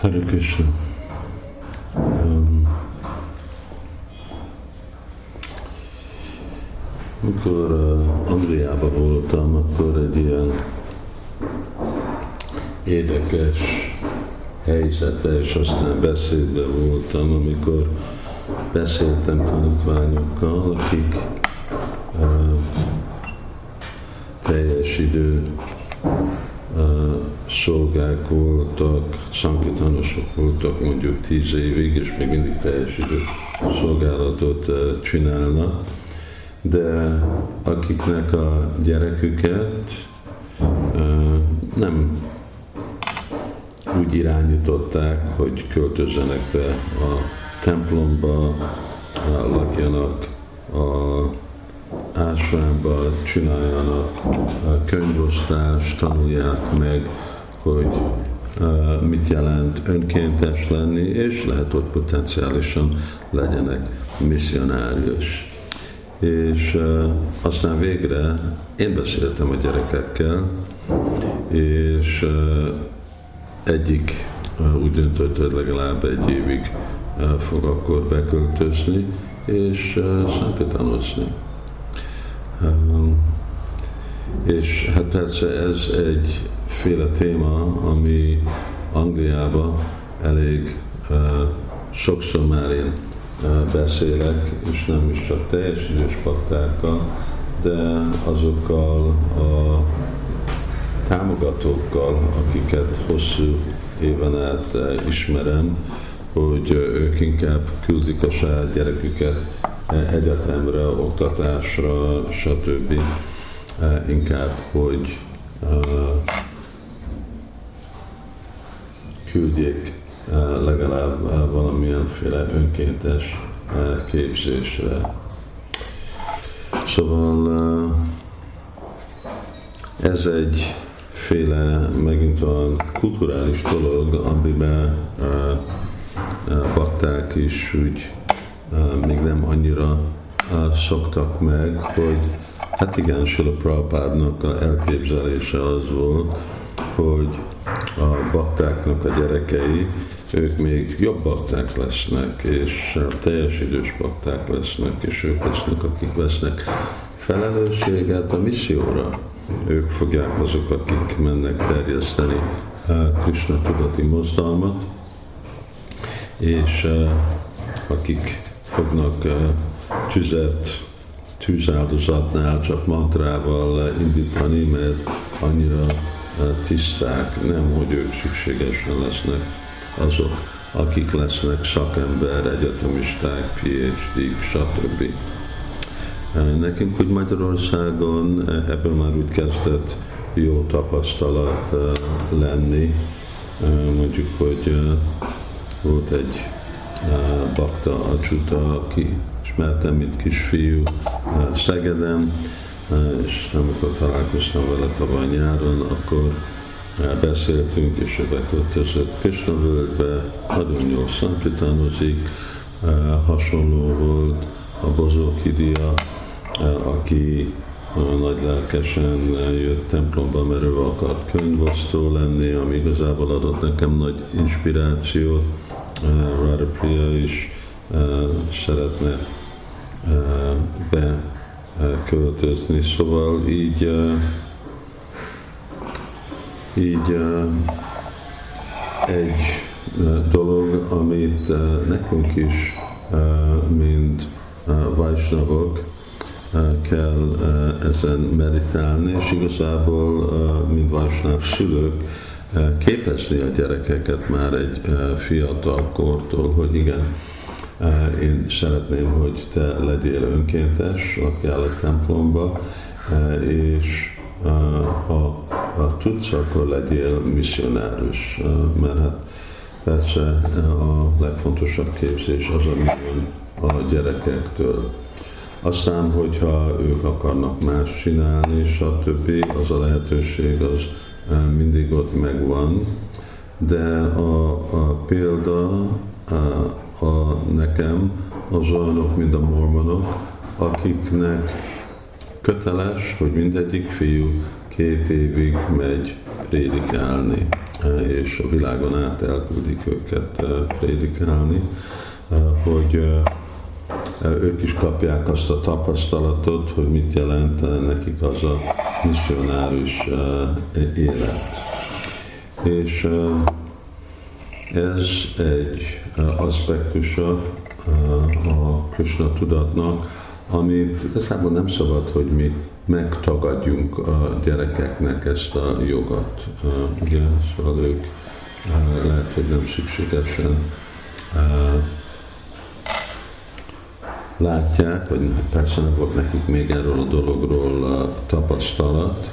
Hare Krishna. Um, amikor uh, Angliában voltam, akkor egy ilyen érdekes helyzetben, és aztán beszédben voltam, amikor beszéltem tanítványokkal, akik uh, teljes idő szolgák voltak, szankitanosok voltak mondjuk tíz évig, és még mindig teljes idő szolgálatot csinálnak, de akiknek a gyereküket nem úgy irányították, hogy költözzenek be a templomba, lakjanak a ásványba csináljanak könyvosztást, tanulják meg, hogy mit jelent önkéntes lenni, és lehet, hogy potenciálisan legyenek misszionárius. És aztán végre én beszéltem a gyerekekkel, és egyik úgy döntött, hogy legalább egy évig fog akkor beköltözni, és szankatanozni. És hát persze ez egy féle téma, ami Angliában elég uh, sokszor már én uh, beszélek, és nem is csak teljes idős paktákkal, de azokkal a támogatókkal, akiket hosszú éven át ismerem, hogy ők inkább küldik a saját gyereküket egyetemre, oktatásra, stb. Inkább, hogy küldjék legalább valamilyenféle önkéntes képzésre. Szóval ez egy féle megint olyan kulturális dolog, amiben bakták is úgy még nem annyira szoktak meg, hogy hát igen, Sila Prabhupádnak a elképzelése az volt, hogy a baktáknak a gyerekei, ők még jobb bakták lesznek, és teljes idős bakták lesznek, és ők lesznek, akik vesznek felelősséget a misszióra. Ők fogják azok, akik mennek terjeszteni Krishna tudati mozdalmat, és akik fognak tüzet tűzáldozatnál csak mantrával indítani, mert annyira tiszták, nem, hogy ők szükségesen lesznek azok, akik lesznek szakember, egyetemisták, PhD-k, stb. Nekünk úgy Magyarországon ebből már úgy kezdett jó tapasztalat lenni. Mondjuk, hogy volt egy Bakta Acsuta, aki ismertem, mint kisfiú Szegeden, és amikor találkoztam vele tavaly nyáron, akkor beszéltünk, és ő beköltözött Krisnavölgybe, nagyon jól szankritánozik, hasonló volt a Bozókidia, aki nagy lelkesen jött templomba, mert ő akart könyvosztó lenni, ami igazából adott nekem nagy inspirációt. Radha Priya is szeretne beköltözni, szóval így így egy dolog, amit nekünk is, mint Vajsnavok, kell ezen meditálni, és igazából, mint Vajsnav szülők, képezni a gyerekeket már egy fiatal kortól, hogy igen, én szeretném, hogy te legyél önkéntes, lakjál a templomba, és ha, ha tudsz, akkor legyél misszionárus, mert hát persze a legfontosabb képzés az, ami jön a gyerekektől. Aztán, hogyha ők akarnak más csinálni, stb., az a lehetőség az mindig ott megvan, de a, a példa a, a nekem az olyanok, mint a mormonok, akiknek köteles, hogy mindegyik fiú két évig megy prédikálni. és a világon át elküldik őket prédikálni, hogy ők is kapják azt a tapasztalatot, hogy mit jelent nekik az a misszionáris élet. És ez egy aspektusa a Krishna tudatnak, amit igazából nem szabad, hogy mi megtagadjunk a gyerekeknek ezt a jogot. Ugye, szóval ők lehet, hogy nem szükségesen látják, vagy persze nem volt nekik még erről a dologról tapasztalat,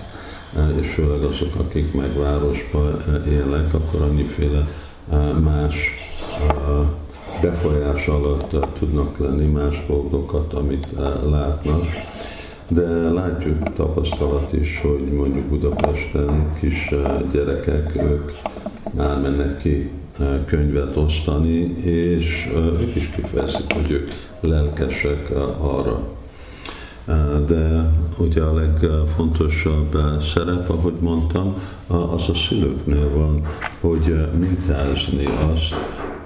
és főleg azok, akik meg városban élnek, akkor annyiféle más befolyás alatt tudnak lenni más dolgokat, amit látnak. De látjuk tapasztalat is, hogy mondjuk Budapesten kis gyerekek, ők már mennek ki könyvet osztani, és ők is kifejezik, hogy ők lelkesek arra. De ugye a legfontosabb szerep, ahogy mondtam, az a szülőknél van, hogy mintázni azt,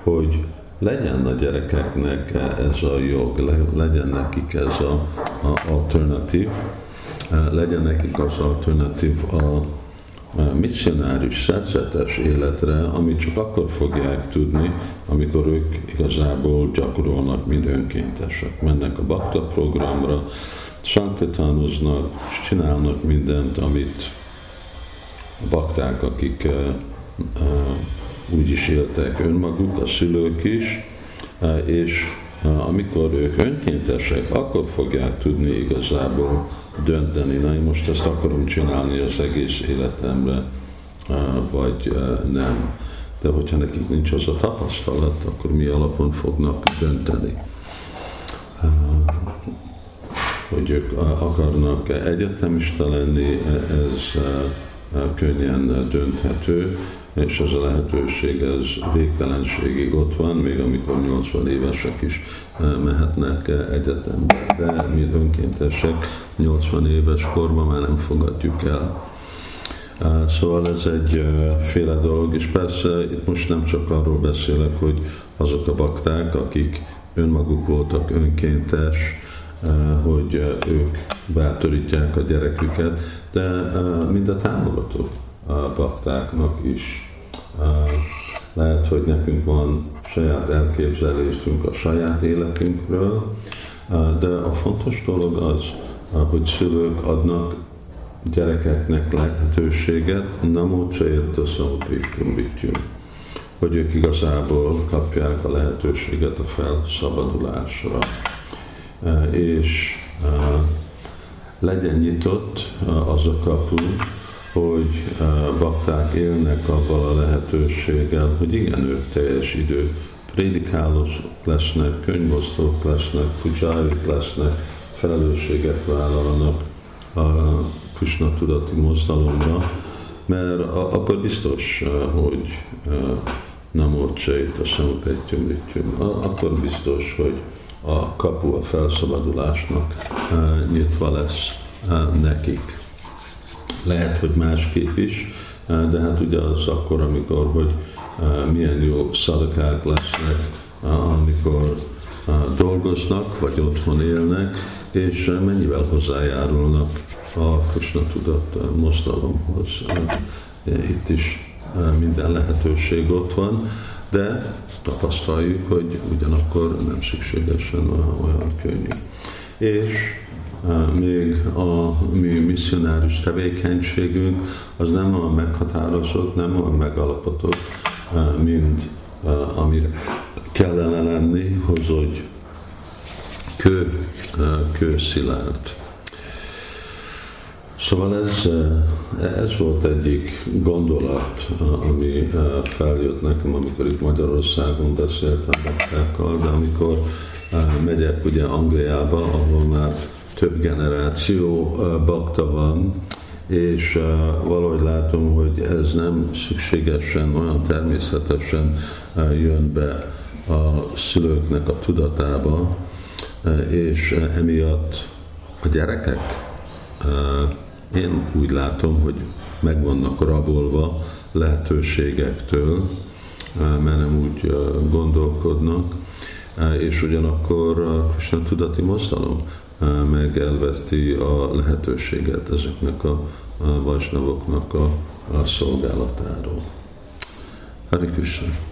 hogy legyen a gyerekeknek ez a jog, legyen nekik ez a, a alternatív, legyen nekik az alternatív a misszionáris szerzetes életre, amit csak akkor fogják tudni, amikor ők igazából gyakorolnak, mint önkéntesek. Mennek a bakta programra, sankatánoznak, csinálnak mindent, amit a bakták, akik uh, uh, úgy is éltek önmaguk, a szülők is, uh, és amikor ők önkéntesek, akkor fogják tudni igazából dönteni, na én most ezt akarom csinálni az egész életemre, vagy nem. De hogyha nekik nincs az a tapasztalat, akkor mi alapon fognak dönteni? Hogy ők akarnak egyetemista lenni, ez könnyen dönthető, és ez a lehetőség, ez végtelenségig ott van, még amikor 80 évesek is eh, mehetnek eh, egyetembe, de mi önkéntesek 80 éves korban már nem fogadjuk el. Eh, szóval ez egy féle dolog, és persze itt most nem csak arról beszélek, hogy azok a bakták, akik önmaguk voltak önkéntes, hogy ők bátorítják a gyereküket, de mind a támogató baktáknak is lehet, hogy nekünk van saját elképzelésünk a saját életünkről, de a fontos dolog az, hogy szülők adnak gyerekeknek lehetőséget, nem úgy a szamupiktum hogy ők igazából kapják a lehetőséget a felszabadulásra. És legyen nyitott az a kapu, hogy bakták élnek avval a lehetőséggel, hogy igen, ők teljes idő prédikálók lesznek, könyvosztók lesznek, pujárik lesznek, felelősséget vállalnak a Krishna tudati mozdalomra, mert akkor biztos, hogy nem orcsait a samupetyum akkor biztos, hogy a kapu a felszabadulásnak nyitva lesz nekik lehet, hogy másképp is, de hát ugye az akkor, amikor, hogy milyen jó szadakák lesznek, amikor dolgoznak, vagy otthon élnek, és mennyivel hozzájárulnak a Krishna tudat mozdalomhoz. Itt is minden lehetőség ott van, de tapasztaljuk, hogy ugyanakkor nem szükségesen olyan könnyű. És még a mi misszionáris tevékenységünk az nem olyan meghatározott, nem olyan megalapozott, mint amire kellene lenni, hogy kő, kő szilárd. Szóval ez, ez volt egyik gondolat, ami feljött nekem, amikor itt Magyarországon beszéltem baktákkal, de amikor megyek ugye Angliába, ahol már több generáció bakta van, és valahogy látom, hogy ez nem szükségesen, olyan természetesen jön be a szülőknek a tudatába, és emiatt a gyerekek, én úgy látom, hogy meg vannak rabolva lehetőségektől, mert nem úgy gondolkodnak, és ugyanakkor Krishna tudati mozdalom meg elveti a lehetőséget ezeknek a vajsnavoknak a, a szolgálatáról. Hari Krishna!